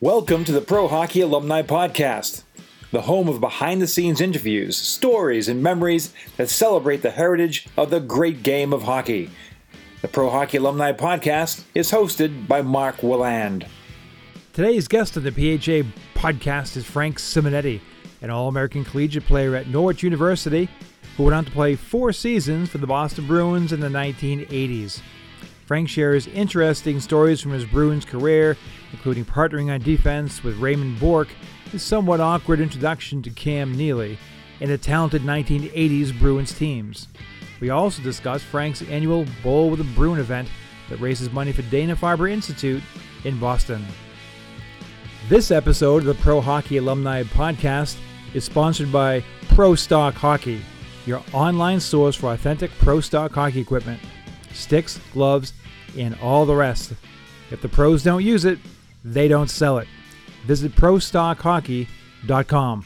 Welcome to the Pro Hockey Alumni Podcast, the home of behind the scenes interviews, stories, and memories that celebrate the heritage of the great game of hockey. The Pro Hockey Alumni Podcast is hosted by Mark Willand. Today's guest on the PHA podcast is Frank Simonetti, an All American collegiate player at Norwich University who went on to play four seasons for the Boston Bruins in the 1980s. Frank shares interesting stories from his Bruins career, including partnering on defense with Raymond Bourque, his somewhat awkward introduction to Cam Neely, and the talented 1980s Bruins teams. We also discuss Frank's annual Bowl with a Bruin event that raises money for Dana Farber Institute in Boston. This episode of the Pro Hockey Alumni Podcast is sponsored by Pro Stock Hockey, your online source for authentic pro stock hockey equipment sticks, gloves, and all the rest. If the pros don't use it, they don't sell it. Visit ProStockHockey.com.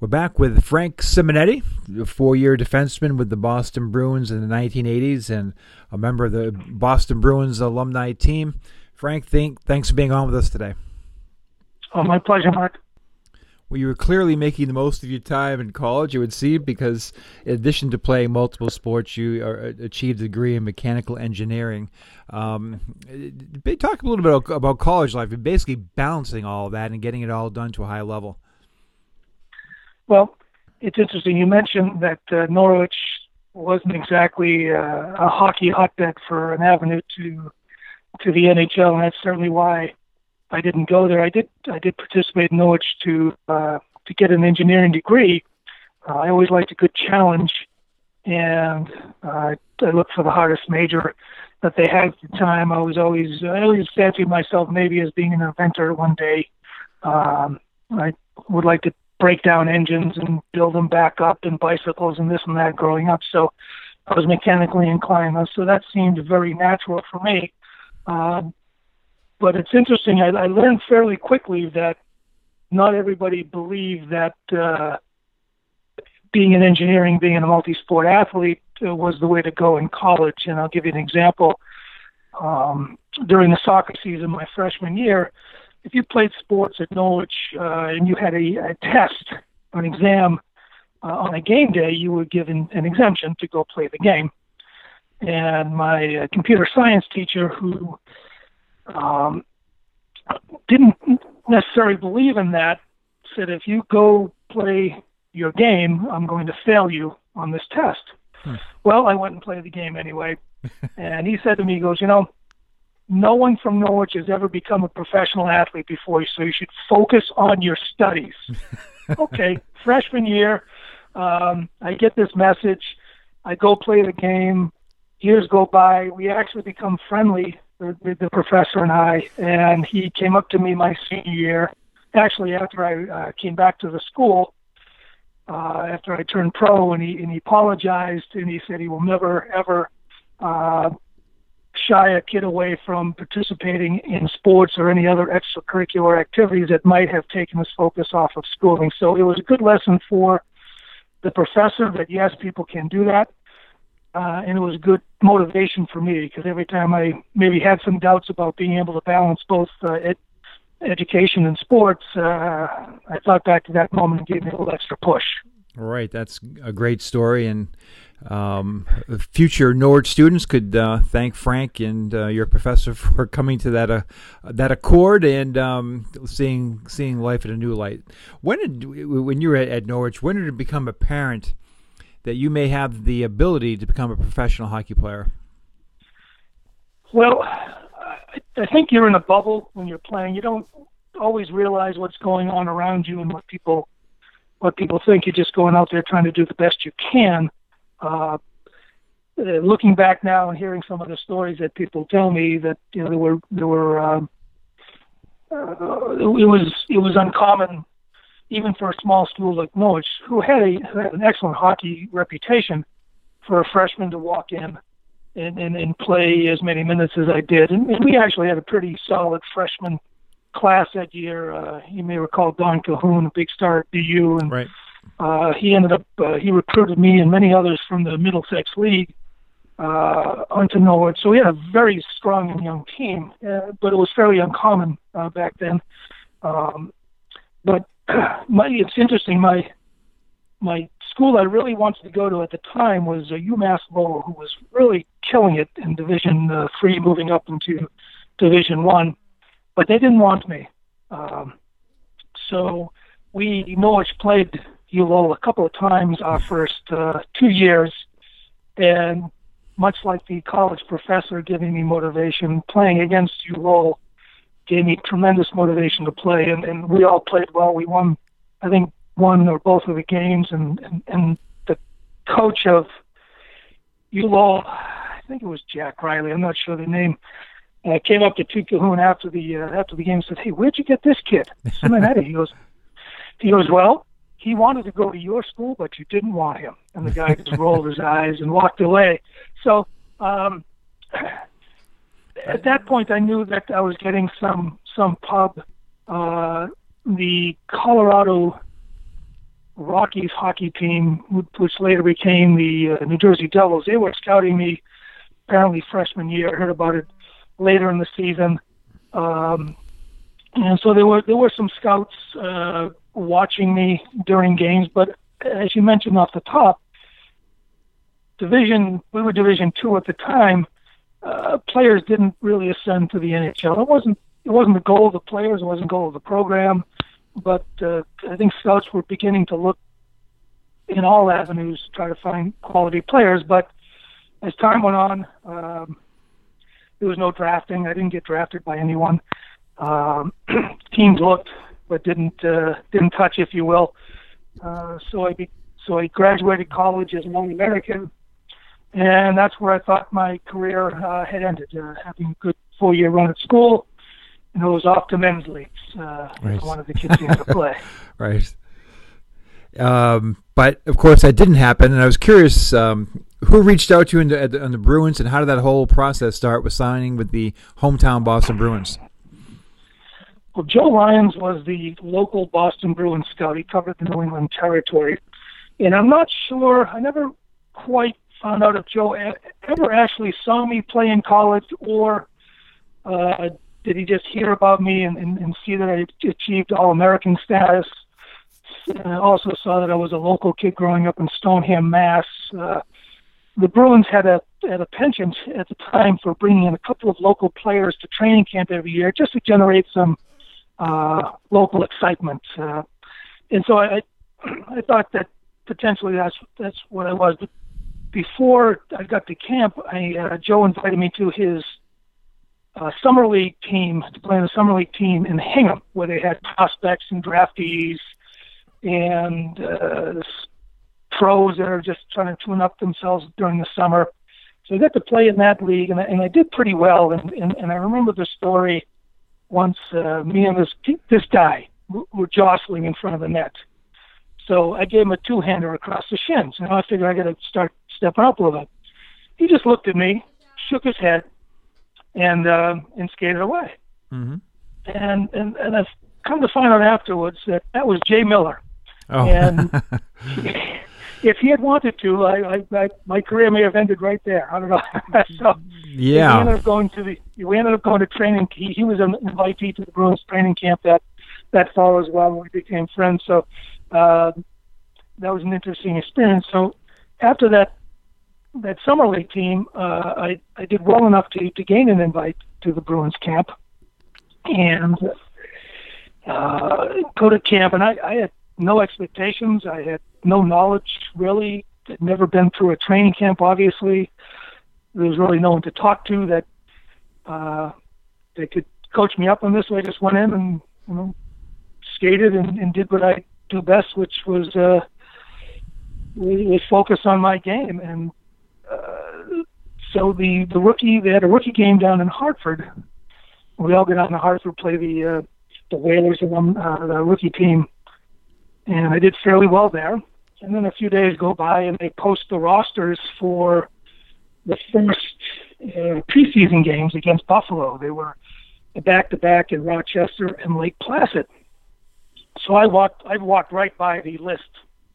We're back with Frank Simonetti, a four-year defenseman with the Boston Bruins in the 1980s and a member of the Boston Bruins alumni team. Frank, thanks for being on with us today. Oh, my pleasure, Mark. Well, you were clearly making the most of your time in college, it would seem, because in addition to playing multiple sports, you are, uh, achieved a degree in mechanical engineering. Um, talk a little bit about college life and basically balancing all of that and getting it all done to a high level. Well, it's interesting. You mentioned that uh, Norwich wasn't exactly uh, a hockey hotbed for an avenue to to the NHL, and that's certainly why I didn't go there. I did I did participate in Norwich to uh, to get an engineering degree. Uh, I always liked a good challenge, and uh, I looked for the hardest major that they had at the time. I was always I always fancied myself maybe as being an inventor one day. Um, I would like to break down engines and build them back up and bicycles and this and that growing up. So I was mechanically inclined, so that seemed very natural for me. Uh, but it's interesting. I, I learned fairly quickly that not everybody believed that uh, being in engineering, being a multi-sport athlete, uh, was the way to go in college. And I'll give you an example. Um, during the soccer season, my freshman year, if you played sports at Norwich uh, and you had a, a test, an exam uh, on a game day, you were given an exemption to go play the game. And my uh, computer science teacher, who um, didn't necessarily believe in that. Said if you go play your game, I'm going to fail you on this test. Hmm. Well, I went and played the game anyway, and he said to me, he goes, you know, no one from Norwich has ever become a professional athlete before, so you should focus on your studies. okay, freshman year, um, I get this message. I go play the game. Years go by. We actually become friendly the, the professor and I, and he came up to me my senior year. Actually, after I uh, came back to the school, uh, after I turned pro, and he and he apologized and he said he will never ever uh, shy a kid away from participating in sports or any other extracurricular activities that might have taken his focus off of schooling. So it was a good lesson for the professor that yes, people can do that uh, and it was good motivation for me because every time I maybe had some doubts about being able to balance both uh, ed- education and sports, uh, I thought back to that moment and gave me a little extra push. Right, that's a great story, and um, future Norwich students could uh, thank Frank and uh, your professor for coming to that uh, that accord and um, seeing seeing life in a new light. When did when you were at Norwich, when did it become apparent that you may have the ability to become a professional hockey player? Well, I think you're in a bubble when you're playing. You don't always realize what's going on around you and what people what people think. You're just going out there trying to do the best you can. Uh, uh, looking back now and hearing some of the stories that people tell me that you know there were there were um, uh, it was it was uncommon even for a small school like Norwich, who had, a, who had an excellent hockey reputation, for a freshman to walk in and, and, and play as many minutes as I did. And, and we actually had a pretty solid freshman class that year. Uh, you may recall Don Cahoon, a big star at BU, and right. uh, he ended up uh, he recruited me and many others from the Middlesex League uh, onto Norwich. So we had a very strong and young team, uh, but it was fairly uncommon uh, back then. Um, but my, it's interesting. My my school I really wanted to go to at the time was UMass Lowell, who was really killing it in Division uh, Three, moving up into Division One. But they didn't want me. Um, so we Norwich played ULO a couple of times our first uh, two years, and much like the college professor giving me motivation, playing against ULO gave me tremendous motivation to play, and, and we all played well. We won, I think, one or both of the games, and and, and the coach of ULO, I think it was Jack Riley. I'm not sure the name. Uh, came up to Pete Cahoon after the uh, after the game and said, "Hey, where'd you get this kid?" Simonetti. he goes, he goes, "Well, he wanted to go to your school, but you didn't want him." And the guy just rolled his eyes and walked away. So um, at that point, I knew that I was getting some some pub. Uh, the Colorado Rockies hockey team, which later became the uh, New Jersey Devils, they were scouting me apparently freshman year. I heard about it later in the season. Um, and so there were there were some scouts uh, watching me during games, but as you mentioned off the top, division we were Division two at the time. Uh, players didn't really ascend to the NHL. It wasn't it wasn't the goal of the players. It wasn't the goal of the program. But uh, I think scouts were beginning to look in all avenues to try to find quality players. But as time went on, um, there was no drafting. I didn't get drafted by anyone. Um, teams looked, but didn't uh, didn't touch, if you will. Uh, so I be, so I graduated college as an American, and that's where I thought my career uh, had ended. Uh, having a good four year run at school, and it was off to men's leagues. Uh, right. One of the kids to play. right. Um, but of course, that didn't happen, and I was curious. Um, who reached out to you in the, in the Bruins, and how did that whole process start with signing with the hometown Boston Bruins? Well, Joe Lyons was the local Boston Bruins scout. He covered the New England territory. And I'm not sure, I never quite found out if Joe ever actually saw me play in college or uh, did he just hear about me and, and, and see that I achieved All American status. I also saw that I was a local kid growing up in Stoneham, Mass. Uh, the Bruins had a had a penchant at the time for bringing in a couple of local players to training camp every year, just to generate some uh, local excitement. Uh, and so I I thought that potentially that's that's what I was. But before I got to camp, I, uh, Joe invited me to his uh, summer league team to play in the summer league team in Hingham, where they had prospects and draftees and uh, pros that are just trying to tune up themselves during the summer. So I got to play in that league, and I, and I did pretty well. And, and, and I remember the story once uh, me and this this guy were jostling in front of the net. So I gave him a two-hander across the shins. And I figured I got to start stepping up a little bit. He just looked at me, shook his head, and uh, and skated away. Mm-hmm. And and and I've come to find out afterwards that that was Jay Miller. Oh. And if he had wanted to, I, I, I my career may have ended right there. I don't know. so yeah, we ended up going to the we ended up going to training. He, he was an invitee to the Bruins training camp that that fall as well. We became friends. So uh, that was an interesting experience. So after that that summer league team, uh, I I did well enough to to gain an invite to the Bruins camp, and uh, go to camp. And I, I had no expectations. I had no knowledge really. I'd never been through a training camp. Obviously, there was really no one to talk to that uh, that could coach me up on this. So I just went in and you know skated and, and did what I do best, which was uh, was focus on my game. And so the the rookie they had a rookie game down in Hartford. We all get out in Hartford play the uh, the Whalers and uh, the rookie team and I did fairly well there. And then a few days go by, and they post the rosters for the first uh, preseason games against Buffalo. They were back to back in Rochester and Lake Placid. So I walked, I walked right by the list.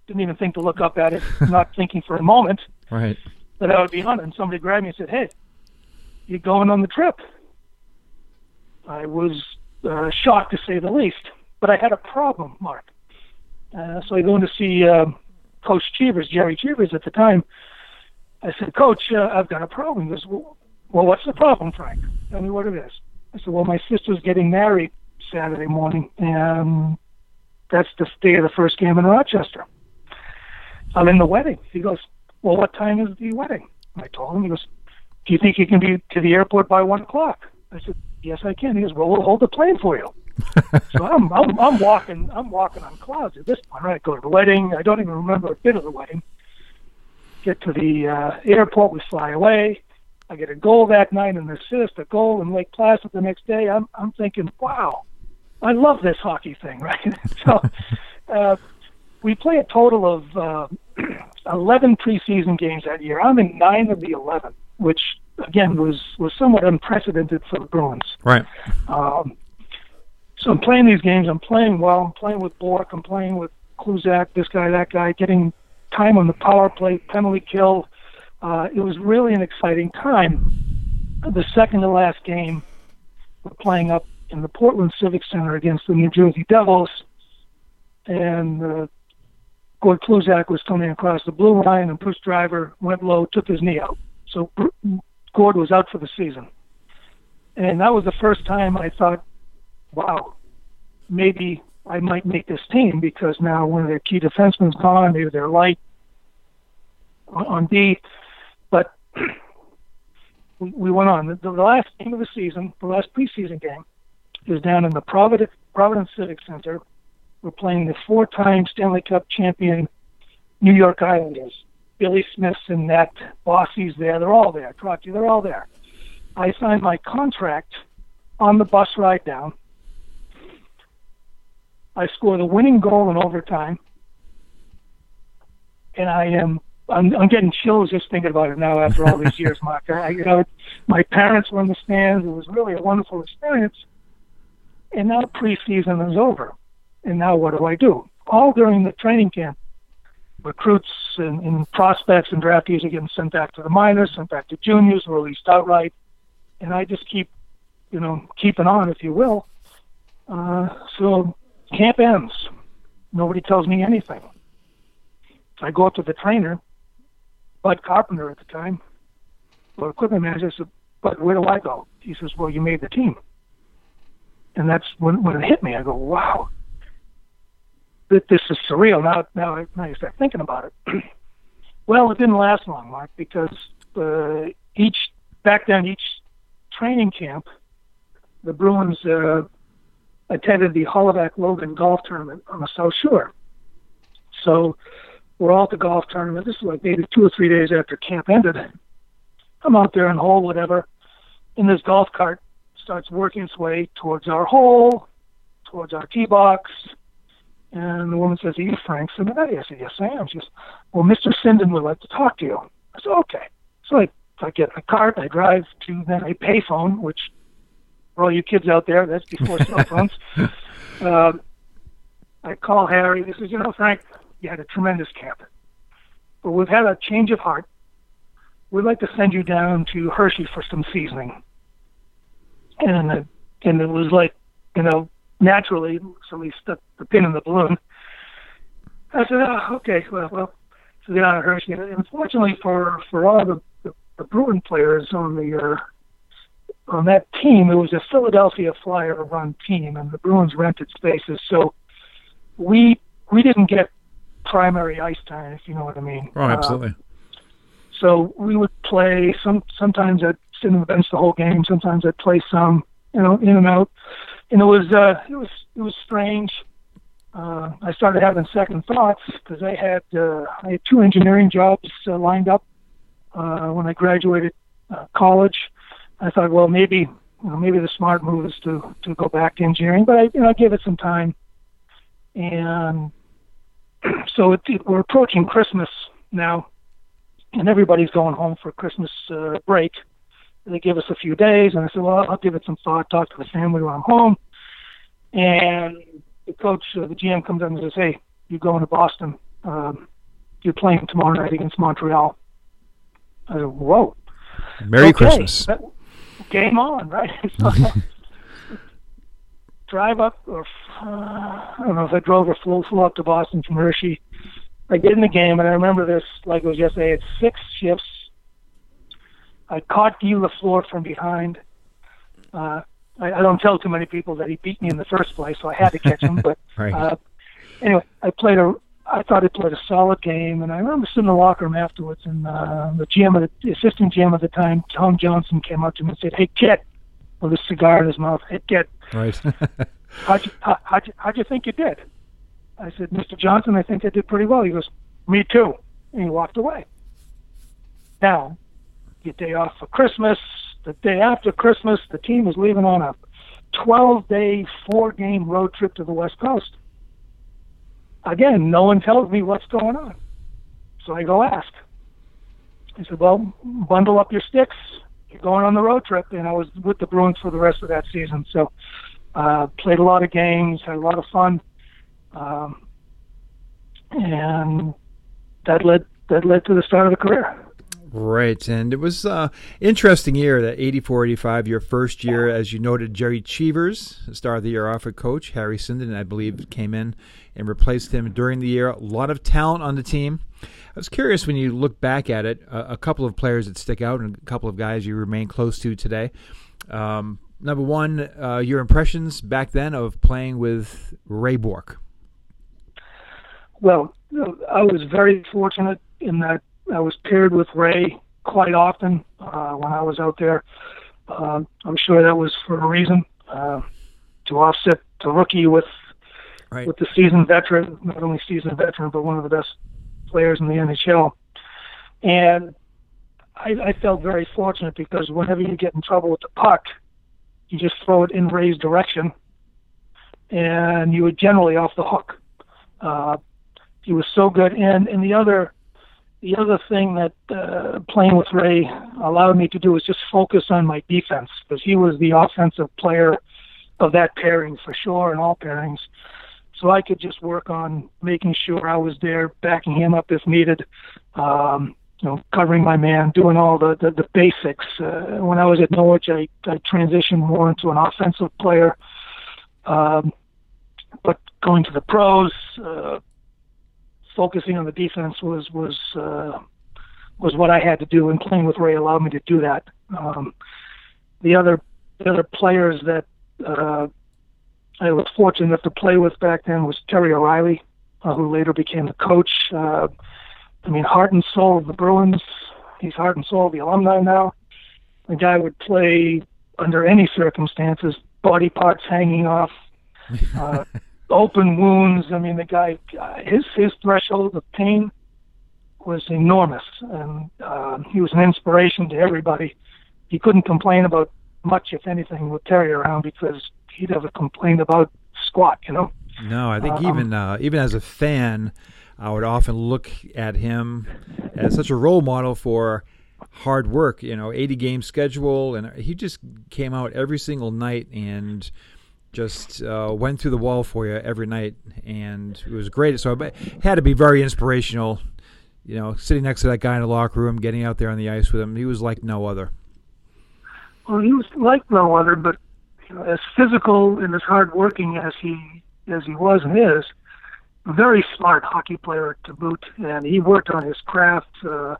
Didn't even think to look up at it, not thinking for a moment. Right. That I would be on. And somebody grabbed me and said, "Hey, you going on the trip?" I was uh, shocked to say the least, but I had a problem, Mark. Uh, so I go in to see uh, Coach Cheevers, Jerry Cheevers at the time. I said, Coach, uh, I've got a problem. He goes, well, well, what's the problem, Frank? Tell me what it is. I said, well, my sister's getting married Saturday morning, and that's the day of the first game in Rochester. I'm in the wedding. He goes, well, what time is the wedding? I told him. He goes, do you think you can be to the airport by one o'clock? I said, yes, I can. He goes, well, we'll hold the plane for you. so I'm, I'm I'm walking I'm walking on clouds at this point. Right, go to the wedding. I don't even remember a bit of the wedding. Get to the uh, airport. We fly away. I get a goal that night, an assist, a goal in Lake Placid the next day. I'm I'm thinking, wow, I love this hockey thing, right? so uh, we play a total of uh, 11 preseason games that year. I'm in nine of the 11, which again was was somewhat unprecedented for the Bruins. Right. Um, so I'm playing these games. I'm playing well. I'm playing with Bourque. I'm playing with Kluzak, this guy, that guy, getting time on the power play, penalty kill. Uh, it was really an exciting time. The second to last game, we're playing up in the Portland Civic Center against the New Jersey Devils, and uh, Gord Kluzak was coming across the blue line, and Bruce Driver went low, took his knee out. So Gord was out for the season. And that was the first time I thought, wow, maybe I might make this team because now one of their key defensemen's gone, maybe they're light on D. But we, we went on. The, the last game of the season, the last preseason game, is down in the Providence, Providence Civic Center. We're playing the four-time Stanley Cup champion New York Islanders. Billy Smith's and that Bossy's there. They're all there. Trottier, they're all there. I signed my contract on the bus ride down. I score the winning goal in overtime, and I am I'm, I'm getting chills just thinking about it now after all these years, Mark. I, you know, my parents were in the stands. It was really a wonderful experience. And now preseason is over, and now what do I do? All during the training camp, recruits and, and prospects and draftees are getting sent back to the minors, sent back to juniors, released outright, and I just keep, you know, keeping on, if you will. Uh, so camp ends. Nobody tells me anything. I go up to the trainer, Bud Carpenter at the time, or equipment manager. I said, "Bud, where do I go?" He says, "Well, you made the team." And that's when when it hit me. I go, "Wow, this is surreal." Now, now, now you start thinking about it. well, it didn't last long, Mark, because uh, each back then each training camp, the Bruins uh, attended the Holidack Logan Golf Tournament on the South Shore. So we're all at the golf tournament. This is like maybe two or three days after camp ended. I'm out there in hole, whatever, and this golf cart starts working its way towards our hole, towards our tee box. And the woman says, Are you Frank Simonetti? I said, Yes, I am. She says, Well, Mr. Sinden would like to talk to you. I said, Okay. So I, I get a cart, I drive to then a payphone, which for all you kids out there, that's before cell phones. Um, I call Harry. He says, You know, Frank, you had a tremendous camp. But we've had a change of heart. We'd like to send you down to Hershey for some seasoning. And uh, and it was like, you know, naturally, somebody stuck the pin in the balloon. I said, oh, okay, well, well, so get out of Hershey. And unfortunately for for all the, the, the Bruin players on the uh, on that team, it was a Philadelphia Flyer run team, and the Bruins rented spaces. So we we didn't get primary ice time, if you know what I mean. Oh, absolutely. Uh, so we would play. Some sometimes I'd sit on the bench the whole game. Sometimes I'd play some, you know, in and out. And it was uh, it was it was strange. Uh, I started having second thoughts because I had uh, I had two engineering jobs uh, lined up uh, when I graduated uh, college. I thought, well, maybe you know, maybe the smart move is to to go back to engineering, but I you know I gave it some time, and so it, it, we're approaching Christmas now, and everybody's going home for Christmas uh, break. They give us a few days, and I said, well, I'll give it some thought, talk to the family when I'm home. And the coach, uh, the GM, comes in and says, hey, you're going to Boston. Um, you're playing tomorrow night against Montreal. I said, whoa. Merry okay, Christmas. That, game on, right? so, drive up, or uh, I don't know if I drove or flew, flew up to Boston from Hershey. I get in the game, and I remember this like it was yesterday. It's six shifts. I caught Guy Lafleur from behind. Uh, I, I don't tell too many people that he beat me in the first place, so I had to catch him. But right. uh, anyway, I played a. I thought he played a solid game, and I remember sitting in the locker room afterwards, and uh, the GM, of the, the assistant GM at the time, Tom Johnson, came up to me and said, "Hey, kid," with a cigar in his mouth, "Hey, kid, right? how'd you how, how'd you how'd you think you did?" I said, "Mr. Johnson, I think I did pretty well." He goes, "Me too," and he walked away. Now, day off for Christmas, the day after Christmas, the team was leaving on a 12 day, four game road trip to the West Coast. Again, no one tells me what's going on. So I go ask. He said, Well, bundle up your sticks. You're going on the road trip. And I was with the Bruins for the rest of that season. So uh, played a lot of games, had a lot of fun. Um, and that led that led to the start of the career. Right, and it was uh, interesting year, that 84-85, your first year. As you noted, Jerry Cheevers, star of the year off coach, Harry Sinden, I believe, came in and replaced him during the year. A lot of talent on the team. I was curious when you look back at it, a, a couple of players that stick out and a couple of guys you remain close to today. Um, number one, uh, your impressions back then of playing with Ray Bourque. Well, I was very fortunate in that I was paired with Ray quite often uh, when I was out there. Uh, I'm sure that was for a reason uh, to offset the rookie with right. with the seasoned veteran, not only seasoned veteran, but one of the best players in the NHL. And I, I felt very fortunate because whenever you get in trouble with the puck, you just throw it in Ray's direction, and you were generally off the hook. Uh, he was so good, and and the other the other thing that uh, playing with Ray allowed me to do was just focus on my defense because he was the offensive player of that pairing for sure and all pairings. So I could just work on making sure I was there, backing him up if needed, um, you know, covering my man, doing all the the, the basics. Uh, when I was at Norwich, I, I transitioned more into an offensive player. Um, but going to the pros, uh, focusing on the defense was was uh, was what I had to do, and playing with Ray allowed me to do that. Um, the other the other players that uh, I was fortunate enough to play with back then was Terry O'Reilly, uh, who later became the coach. Uh, I mean, heart and soul of the Bruins. He's heart and soul of the alumni now. The guy would play under any circumstances, body parts hanging off, uh, open wounds. I mean, the guy, his his threshold of pain was enormous, and uh, he was an inspiration to everybody. He couldn't complain about much, if anything, with Terry around because he never complained about squat. You know. No, I think uh, even um, uh, even as a fan, I would often look at him as such a role model for hard work. You know, 80 game schedule, and he just came out every single night and just uh, went through the wall for you every night, and it was great. So it had to be very inspirational. You know, sitting next to that guy in the locker room, getting out there on the ice with him, he was like no other. Well, he was like no other, but you know, as physical and as hardworking as he as he was and is, very smart hockey player to boot, and he worked on his craft. Uh,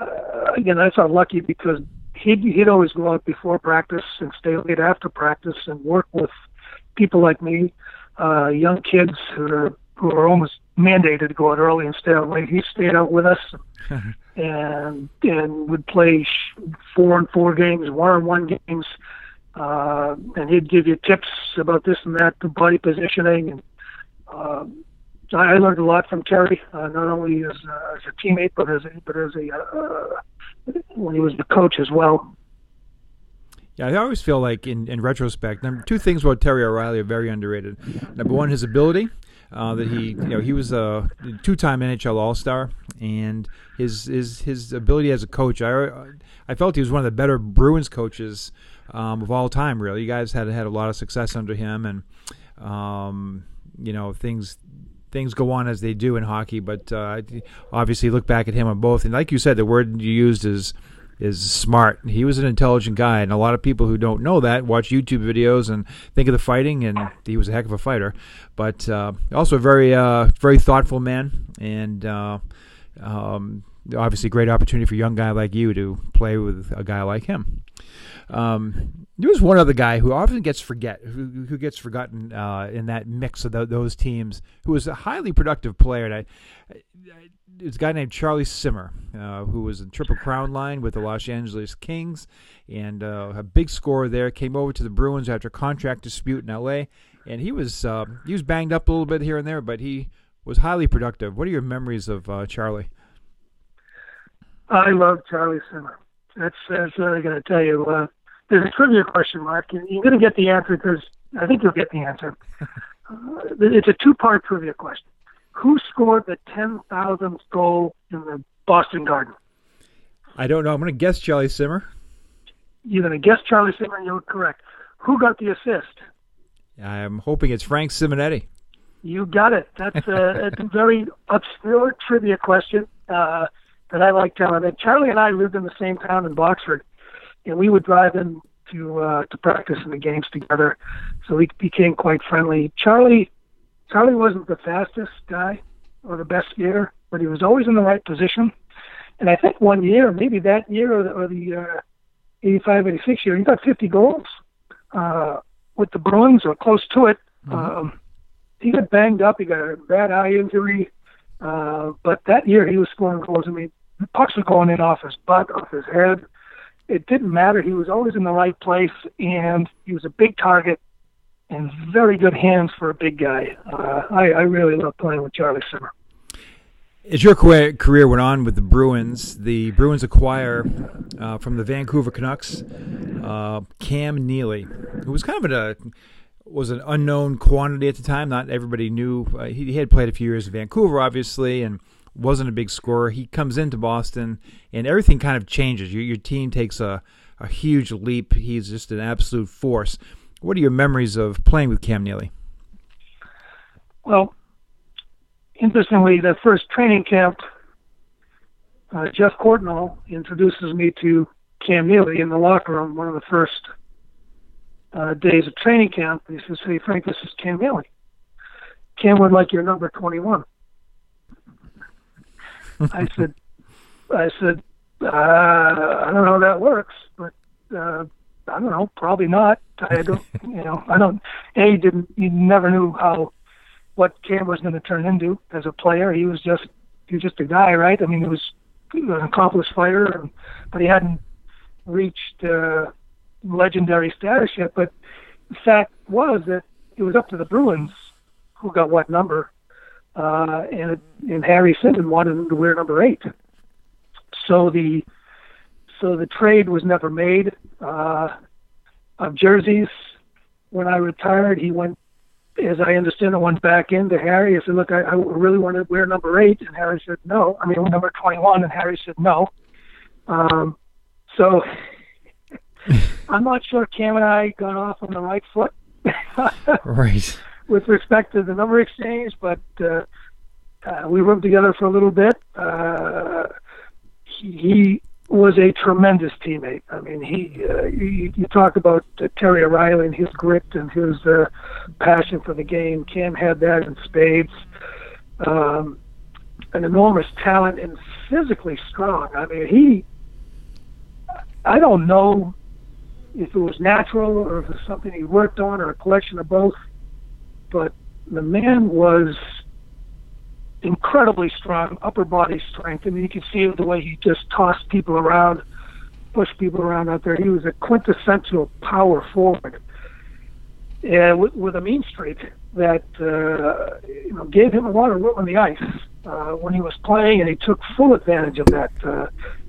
uh, again, I felt lucky because he'd he'd always go out before practice and stay late after practice and work with people like me, uh, young kids who are who are almost mandated to go out early and stay out late. He stayed out with us and and would play four and four games, one on one games, uh, and he'd give you tips about this and that, the body positioning, and uh, I learned a lot from Terry, uh, not only as, uh, as a teammate but as a, but as a uh, when he was the coach as well. Yeah, I always feel like in, in retrospect, number two things about Terry O'Reilly are very underrated. Number one, his ability. Uh, that he, you know, he was a two-time NHL All-Star, and his his his ability as a coach. I I felt he was one of the better Bruins coaches um, of all time. Really, you guys had had a lot of success under him, and um, you know things things go on as they do in hockey. But uh, obviously, look back at him on both, and like you said, the word you used is is smart. He was an intelligent guy, and a lot of people who don't know that watch YouTube videos and think of the fighting, and he was a heck of a fighter. But uh, also a very, uh, very thoughtful man, and uh, um, obviously, great opportunity for a young guy like you to play with a guy like him. Um, there was one other guy who often gets forget who, who gets forgotten uh, in that mix of the, those teams, who was a highly productive player. And I, I it's a guy named Charlie Simmer, uh, who was in Triple Crown line with the Los Angeles Kings, and uh, a big scorer there. Came over to the Bruins after a contract dispute in L.A. And he was uh, he was banged up a little bit here and there, but he was highly productive. What are your memories of uh, Charlie? I love Charlie Simmer. That's that's what I'm going to tell you. There's a trivia question, Mark. You're going to get the answer because I think you'll get the answer. Uh, it's a two-part trivia question. Who scored the 10,000th goal in the Boston Garden? I don't know. I'm going to guess Charlie Simmer. You're going to guess Charlie Simmer, and you're correct. Who got the assist? I'm hoping it's Frank Simonetti. You got it. That's a, a very obscure trivia question. Uh, that I like telling. And Charlie and I lived in the same town in Boxford, and we would drive in to uh, to practice in the games together. So we became quite friendly. Charlie Charlie wasn't the fastest guy or the best skater, but he was always in the right position. And I think one year, maybe that year or the, or the uh, 85, 86 year, he got 50 goals uh, with the Bruins or close to it. Mm-hmm. Um, he got banged up. He got a bad eye injury. Uh, but that year he was scoring goals. I mean, pucks were going in off his butt, off his head. It didn't matter. He was always in the right place, and he was a big target and very good hands for a big guy. Uh, I, I really love playing with Charlie Simmer. As your career went on with the Bruins, the Bruins acquire uh, from the Vancouver Canucks uh, Cam Neely, who was kind of a was an unknown quantity at the time. Not everybody knew. Uh, he, he, had played a few years in Vancouver, obviously, and wasn't a big scorer. He comes into Boston, and everything kind of changes. Your, your team takes a, a huge leap. He's just an absolute force. What are your memories of playing with Cam Neely? Well, interestingly, the first training camp, uh, Geoff Courtnall introduces me to Cam Neely in the locker room, one of the first uh, days of training camp. He says, "Hey Frank, this is Cam Neely. Cam would like your number 21." I said, "I said, uh, I don't know how that works, but uh, I don't know, probably not. I don't, you know, I don't. A didn't. You never knew how what Cam was going to turn into as a player. He was just he was just a guy, right? I mean, he was an accomplished fighter, but he hadn't reached." Uh, legendary status yet, but the fact was that it was up to the Bruins who got what number, uh, and and Harry Sinden wanted him to wear number eight. So the so the trade was never made uh, of jerseys. When I retired, he went, as I understand it, went back into Harry. I said, "Look, I, I really want to wear number eight," and Harry said, "No." I mean, number twenty-one, and Harry said, "No." Um, so I'm not sure Cam and I got off on the right foot. right. With respect to the number exchange, but uh, uh, we worked together for a little bit. Uh, he, he was a tremendous teammate. I mean, he uh, you, you talk about uh, Terry O'Reilly and his grit and his uh, passion for the game. Cam had that in spades. Um, an enormous talent and physically strong. I mean, he. I don't know if it was natural or if it was something he worked on or a collection of both. But the man was incredibly strong, upper body strength. I mean, you could see the way he just tossed people around, pushed people around out there. He was a quintessential power forward, and with, with a mean streak that uh, you know gave him a lot of room on the ice uh, when he was playing, and he took full advantage of that. Uh,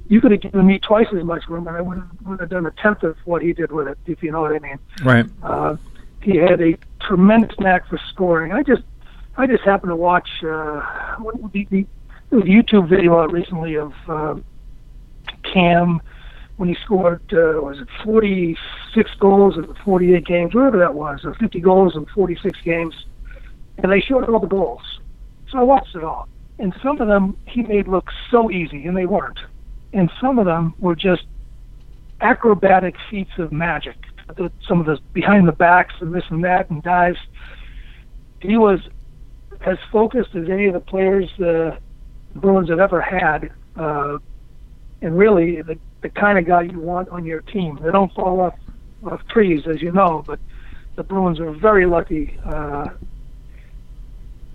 you could have given me twice as much room, and I would have, would have done a tenth of what he did with it, if you know what I mean. Right. Uh, he had a tremendous knack for scoring. I just, I just happened to watch uh, what the, the, the YouTube video out recently of uh, Cam when he scored uh, was it 46 goals in 48 games, whatever that was, or 50 goals in 46 games, and they showed all the goals. So I watched it all, and some of them he made look so easy, and they weren't. And some of them were just acrobatic feats of magic. Some of the behind the backs and this and that and dives. He was as focused as any of the players the Bruins have ever had, uh, and really the the kind of guy you want on your team. They don't fall off off trees, as you know, but the Bruins are very lucky uh,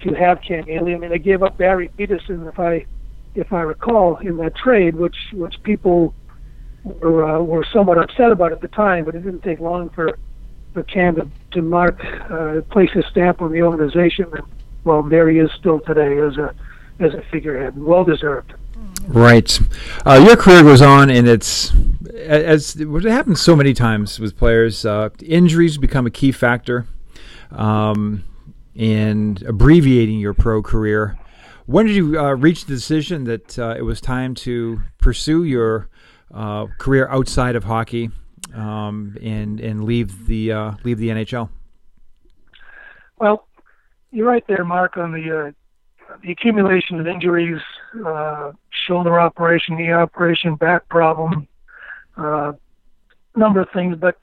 to have Cam Neely. I mean, they gave up Barry Pederson, if I if I recall, in that trade, which which people were uh, were somewhat upset about at the time, but it didn't take long for Cam to, to mark uh, place his stamp on the organization. And, well, there he is still today as a as a figurehead, well deserved. Right. Uh, your career goes on, and it's as what happens so many times with players. Uh, injuries become a key factor um, in abbreviating your pro career. When did you uh, reach the decision that uh, it was time to pursue your uh, career outside of hockey um, and and leave the uh, leave the NHL? Well, you're right there, Mark, on the the accumulation of injuries, uh, shoulder operation, knee operation, back problem, uh, number of things. But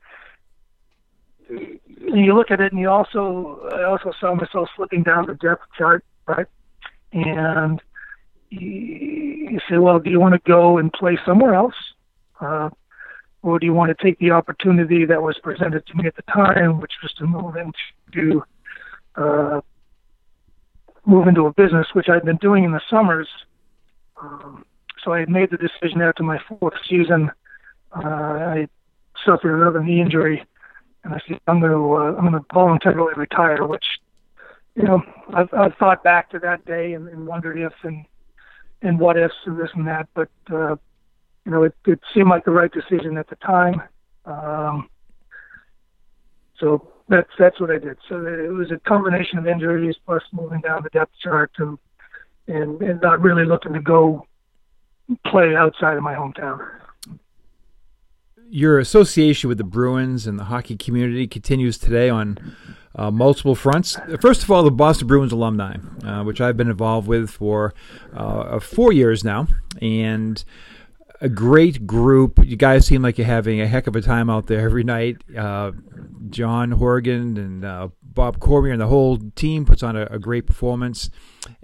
you look at it, and you also, I also saw myself slipping down the depth chart, right? And you say, well, do you want to go and play somewhere else? Uh, or do you want to take the opportunity that was presented to me at the time, which was to move into uh, move into a business, which I'd been doing in the summers. Um, so I had made the decision after my fourth season. Uh, I suffered another knee injury, and I said I'm going to uh, I'm going to voluntarily retire. Which, you know, I've, I've thought back to that day and, and wondered if and and what ifs and this and that, but uh, you know, it, it seemed like the right decision at the time. Um, so that's that's what I did. So it was a combination of injuries plus moving down the depth chart and and, and not really looking to go play outside of my hometown. Your association with the Bruins and the hockey community continues today on uh, multiple fronts. First of all, the Boston Bruins alumni, uh, which I've been involved with for uh, four years now, and a great group. You guys seem like you're having a heck of a time out there every night. Uh, John Horgan and uh, Bob Cormier and the whole team puts on a, a great performance.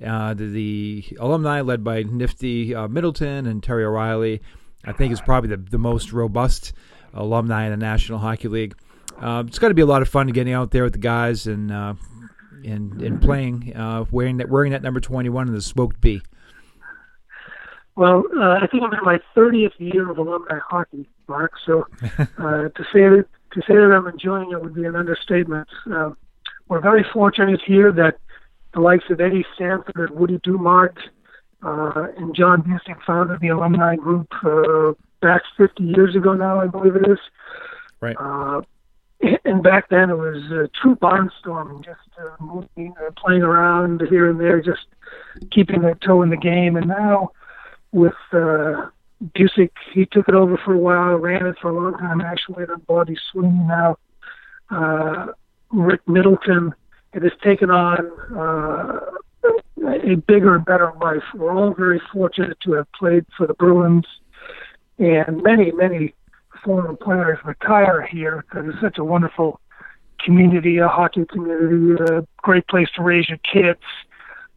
Uh, the, the, alumni, led by Nifty uh, Middleton and Terry O'Reilly, I think is probably the, the most robust alumni in the National Hockey League. Uh, it's got to be a lot of fun getting out there with the guys and uh, and and playing, wearing that wearing that number 21 in the smoked B. Well, uh, I think I'm in my 30th year of alumni hockey, Mark. So uh, to say that to say that I'm enjoying it would be an understatement. Uh, we're very fortunate here that the likes of Eddie Sandford and Woody Dumart uh, and John Bucyk founded the alumni group uh, back 50 years ago now, I believe it is. Right. Uh, and back then it was uh, true barnstorming, just uh, moving, uh, playing around here and there, just keeping their toe in the game. And now with uh, Bucyk. He took it over for a while, ran it for a long time actually. Then Bobby Sweeney now. Uh, Rick Middleton. It has taken on uh, a bigger and better life. We're all very fortunate to have played for the Bruins, and many, many former players retire here because it's such a wonderful community, a hockey community, a great place to raise your kids.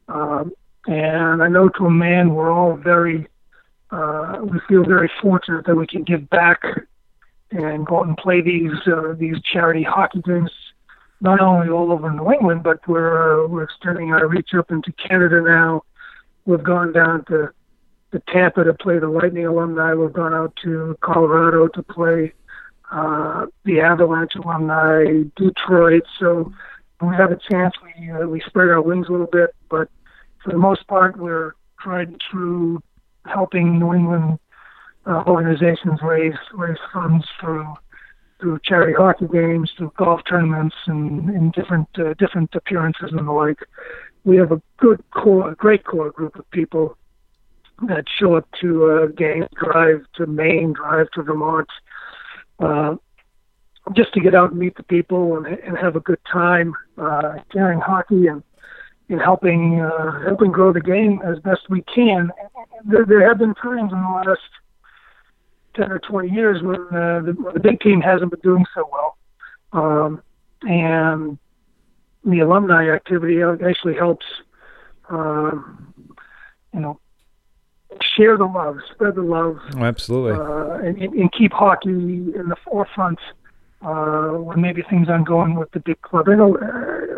Um, and I know to a man, we're all very, uh, we feel very fortunate that we can give back and go out and play these uh, these charity hockey games, not only all over New England, but we're uh, we're extending our reach up into Canada now. We've gone down to to Tampa to play the Lightning alumni. We've gone out to Colorado to play uh, the Avalanche alumni, Detroit. So we have a chance. We uh, we spread our wings a little bit, but for the most part, we're tried and true helping New England uh, organizations raise raise funds through through charity hockey games, through golf tournaments, and, and different uh, different appearances and the like. We have a good core, a great core group of people that show up to uh, games, drive to Maine, drive to Vermont, uh, just to get out and meet the people and, and have a good time, uh, sharing hockey and in helping uh, helping grow the game as best we can. There, there have been times in the last ten or twenty years when uh, the, the big team hasn't been doing so well, um, and the alumni activity actually helps, uh, you know, share the love, spread the love, oh, absolutely, uh, and, and, keep hockey in the forefront uh, when maybe things aren't going with the big club. I know uh,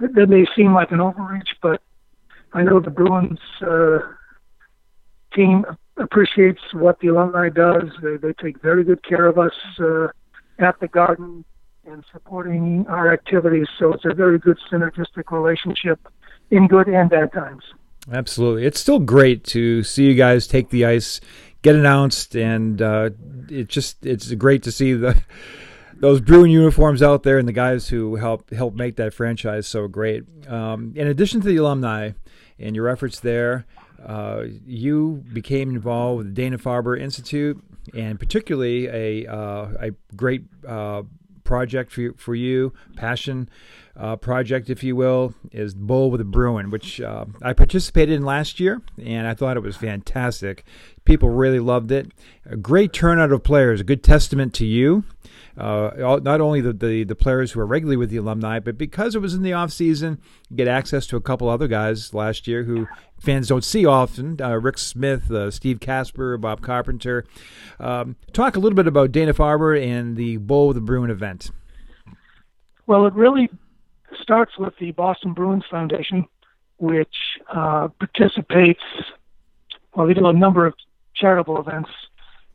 that may seem like an overreach, but I know the Bruins uh, team appreciates what the alumni does. They, they take very good care of us uh, at the Garden and supporting our activities. So it's a very good synergistic relationship in good and bad times. Absolutely. It's still great to see you guys take the ice, get announced, and uh, it just it's great to see the those Bruin uniforms out there and the guys who help help make that franchise so great. Um, in addition to the alumni and your efforts there, uh, you became involved with the Dana Farber Institute and particularly a uh, a great uh, project for you, for you passion uh, project, if you will, is Bowl with a Bruin, which uh, I participated in last year, and I thought it was fantastic. People really loved it. A great turnout of players, a good testament to you. Uh, not only the, the, the players who are regularly with the alumni, but because it was in the off season, you get access to a couple other guys last year who fans don't see often. Uh, Rick Smith, uh, Steve Kasper, Bob Carpenter. Um, talk a little bit about Dana Farber and the Bowl with the Bruin event. Well, it really starts with the Boston Bruins Foundation, which uh, participates. Well, they do a number of charitable events,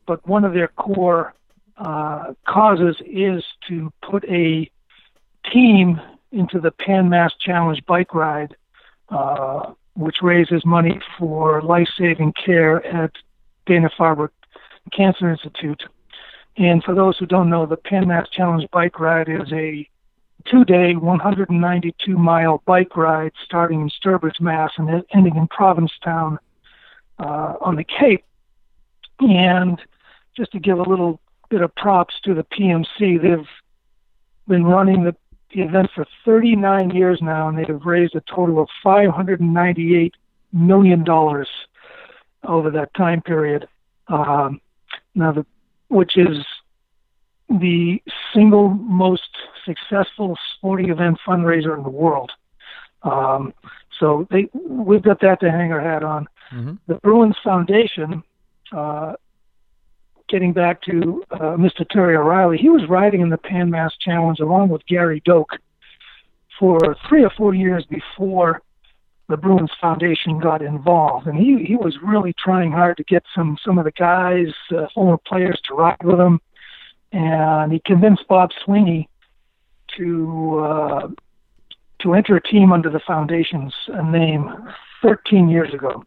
but one of their core uh, causes is to put a team into the Pan Mass Challenge bike ride, uh, which raises money for life-saving care at Dana Farber Cancer Institute. And for those who don't know, the Pan Mass Challenge bike ride is a two-day, 192-mile bike ride starting in Sturbridge, Mass, and ending in Provincetown uh, on the Cape. And just to give a little bit of props to the PMC, they've been running the, the event for 39 years now, and they have raised a total of 598 million dollars over that time period. Um, now, the, which is the single most successful sporting event fundraiser in the world. Um, so they, we've got that to hang our hat on. Mm-hmm. The Bruins Foundation, uh, getting back to uh, Mr. Terry O'Reilly, he was riding in the Pan Mass Challenge along with Gary Doak for three or four years before the Bruins Foundation got involved, and he he was really trying hard to get some some of the guys, uh, former players, to ride with him and he convinced Bob Sweeney to uh, to enter a team under the foundation's name 13 years ago.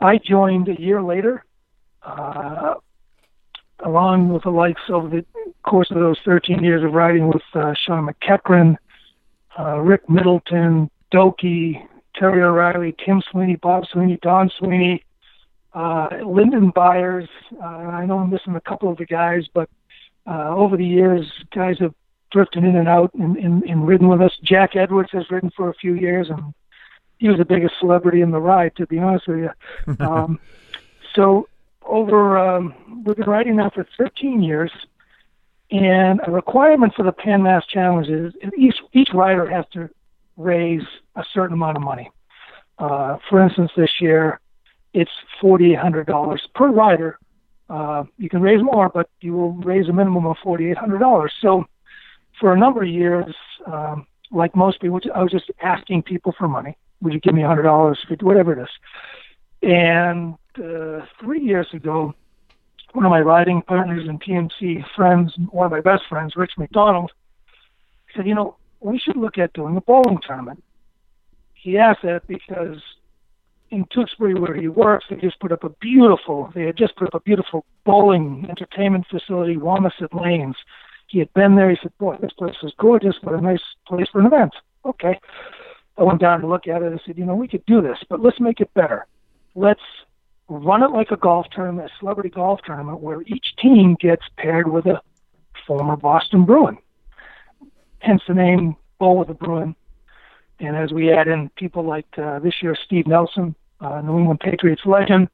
I joined a year later, uh, along with the likes of the course of those 13 years of riding with uh, Shawn McEachern, uh, Rick Middleton, Doki, Terry O'Reilly, Tim Sweeney, Bob Sweeney, Don Sweeney, uh, Lyndon Byers. Uh, I know I'm missing a couple of the guys, but uh, over the years, guys have drifted in and out and, and, and ridden with us. Jack Edwards has ridden for a few years, and he was the biggest celebrity in the ride, to be honest with you. Um, so over, um, we've been riding now for 13 years, and a requirement for the Pan Mass Challenge is each each rider has to raise a certain amount of money. Uh, for instance, this year it's $4,800 per rider uh, you can raise more, but you will raise a minimum of $4,800. So for a number of years, um, like most people, I was just asking people for money. Would you give me $100, whatever it is? And uh, three years ago, one of my riding partners and PMC friends, one of my best friends, Rich McDonald, said, you know, we should look at doing a bowling tournament. He asked that because in Tewksbury where he works, they just put up a beautiful, they had just put up a beautiful bowling entertainment facility, Wamesit Lanes. He had been there. He said, boy, this place is gorgeous. What a nice place for an event. Okay. I went down to look at it. I said, you know, we could do this, but let's make it better. Let's run it like a golf tournament, a celebrity golf tournament, where each team gets paired with a former Boston Bruin. Hence the name Bowl with a Bruin And as we add in people like uh, this year, Steve Nelson, uh, New England Patriots legend,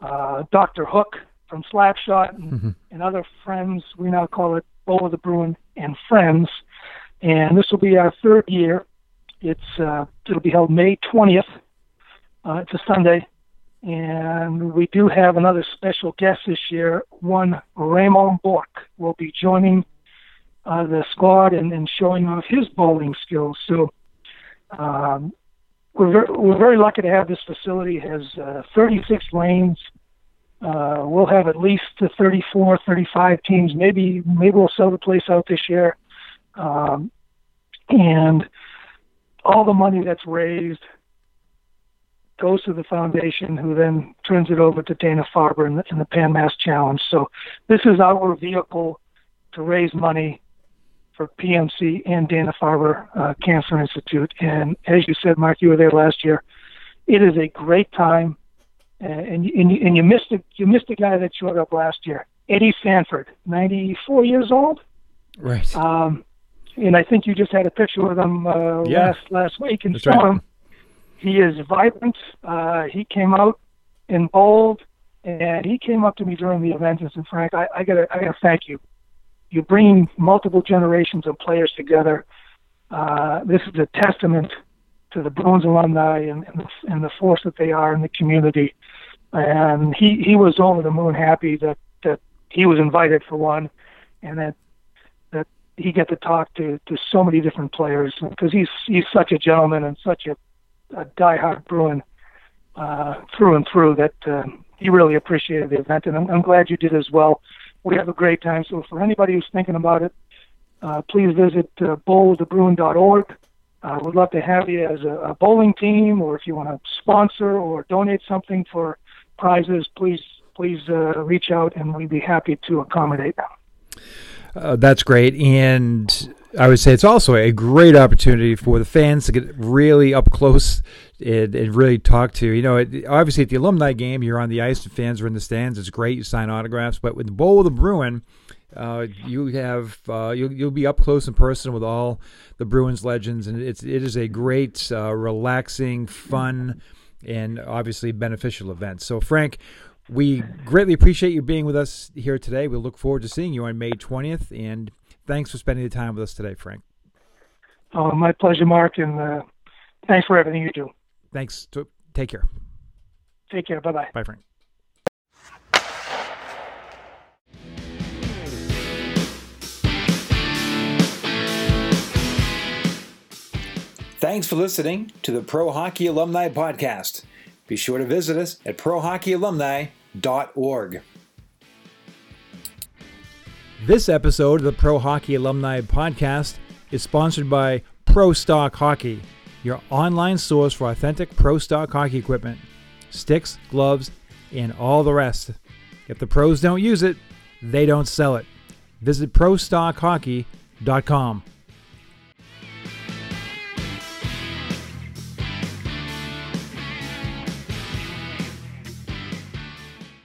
uh, Dr. Hook from Slapshot, and, mm-hmm. and other friends, we now call it Bowl of the Bruin and Friends. And this will be our third year. It's uh, it'll be held May 20th. Uh, it's a Sunday, and we do have another special guest this year. One Raymond Bourque will be joining uh, the squad and, and showing off his bowling skills. So um, we're very, we're very lucky to have this facility. It has uh, 36 lanes. Uh, we'll have at least 34, 35 teams. Maybe maybe we'll sell the place out this year. Um, and all the money that's raised goes to the foundation, who then turns it over to Dana Farber and the, in the Pan Mass Challenge. So this is our vehicle to raise money for PMC and Dana Farber uh, Cancer Institute. And as you said, Mark, you were there last year. It is a great time, and and you, and you missed a, you missed a guy that showed up last year, Eddie Sandford, 94 years old. Right. Um, and I think you just had a picture with him uh, yeah. last last week and That's saw right. He is vibrant. Uh, he came out in bold, and he came up to me during the event and said, "Frank, I, I gotta I gotta thank you you bring multiple generations of players together. Uh, this is a testament to the Bruins alumni and, and, the, and the force that they are in the community. And he, he was over the moon happy that, that he was invited for one and that that he got to talk to, to so many different players because he's he's such a gentleman and such a, a diehard Bruin uh, through and through that uh, he really appreciated the event and I'm, I'm glad you did as well we have a great time. So for anybody who's thinking about it, uh, please visit uh. Uh, we'd love to have you as a, a bowling team, or if you want to sponsor or donate something for prizes, please please uh, reach out, and we'd be happy to accommodate. Uh, that's great, and I would say it's also a great opportunity for the fans to get really up close and, and really talk to. You know, it, obviously at the alumni game, you're on the ice, the fans are in the stands. It's great. You sign autographs, but with the Bowl of the Bruin, uh, you have uh, you'll, you'll be up close and personal with all the Bruins legends, and it's it is a great, uh, relaxing, fun, and obviously beneficial event. So, Frank. We greatly appreciate you being with us here today. We look forward to seeing you on May 20th, and thanks for spending the time with us today, Frank. Oh, my pleasure, Mark, and uh, thanks for everything you do. Thanks. Take care. Take care. Bye bye. Bye, Frank. Thanks for listening to the Pro Hockey Alumni Podcast. Be sure to visit us at prohockeyalumni.org. This episode of the Pro Hockey Alumni Podcast is sponsored by Pro Stock Hockey your online source for authentic pro stock hockey equipment, sticks, gloves, and all the rest. If the pros don't use it, they don't sell it. Visit ProStockHockey.com.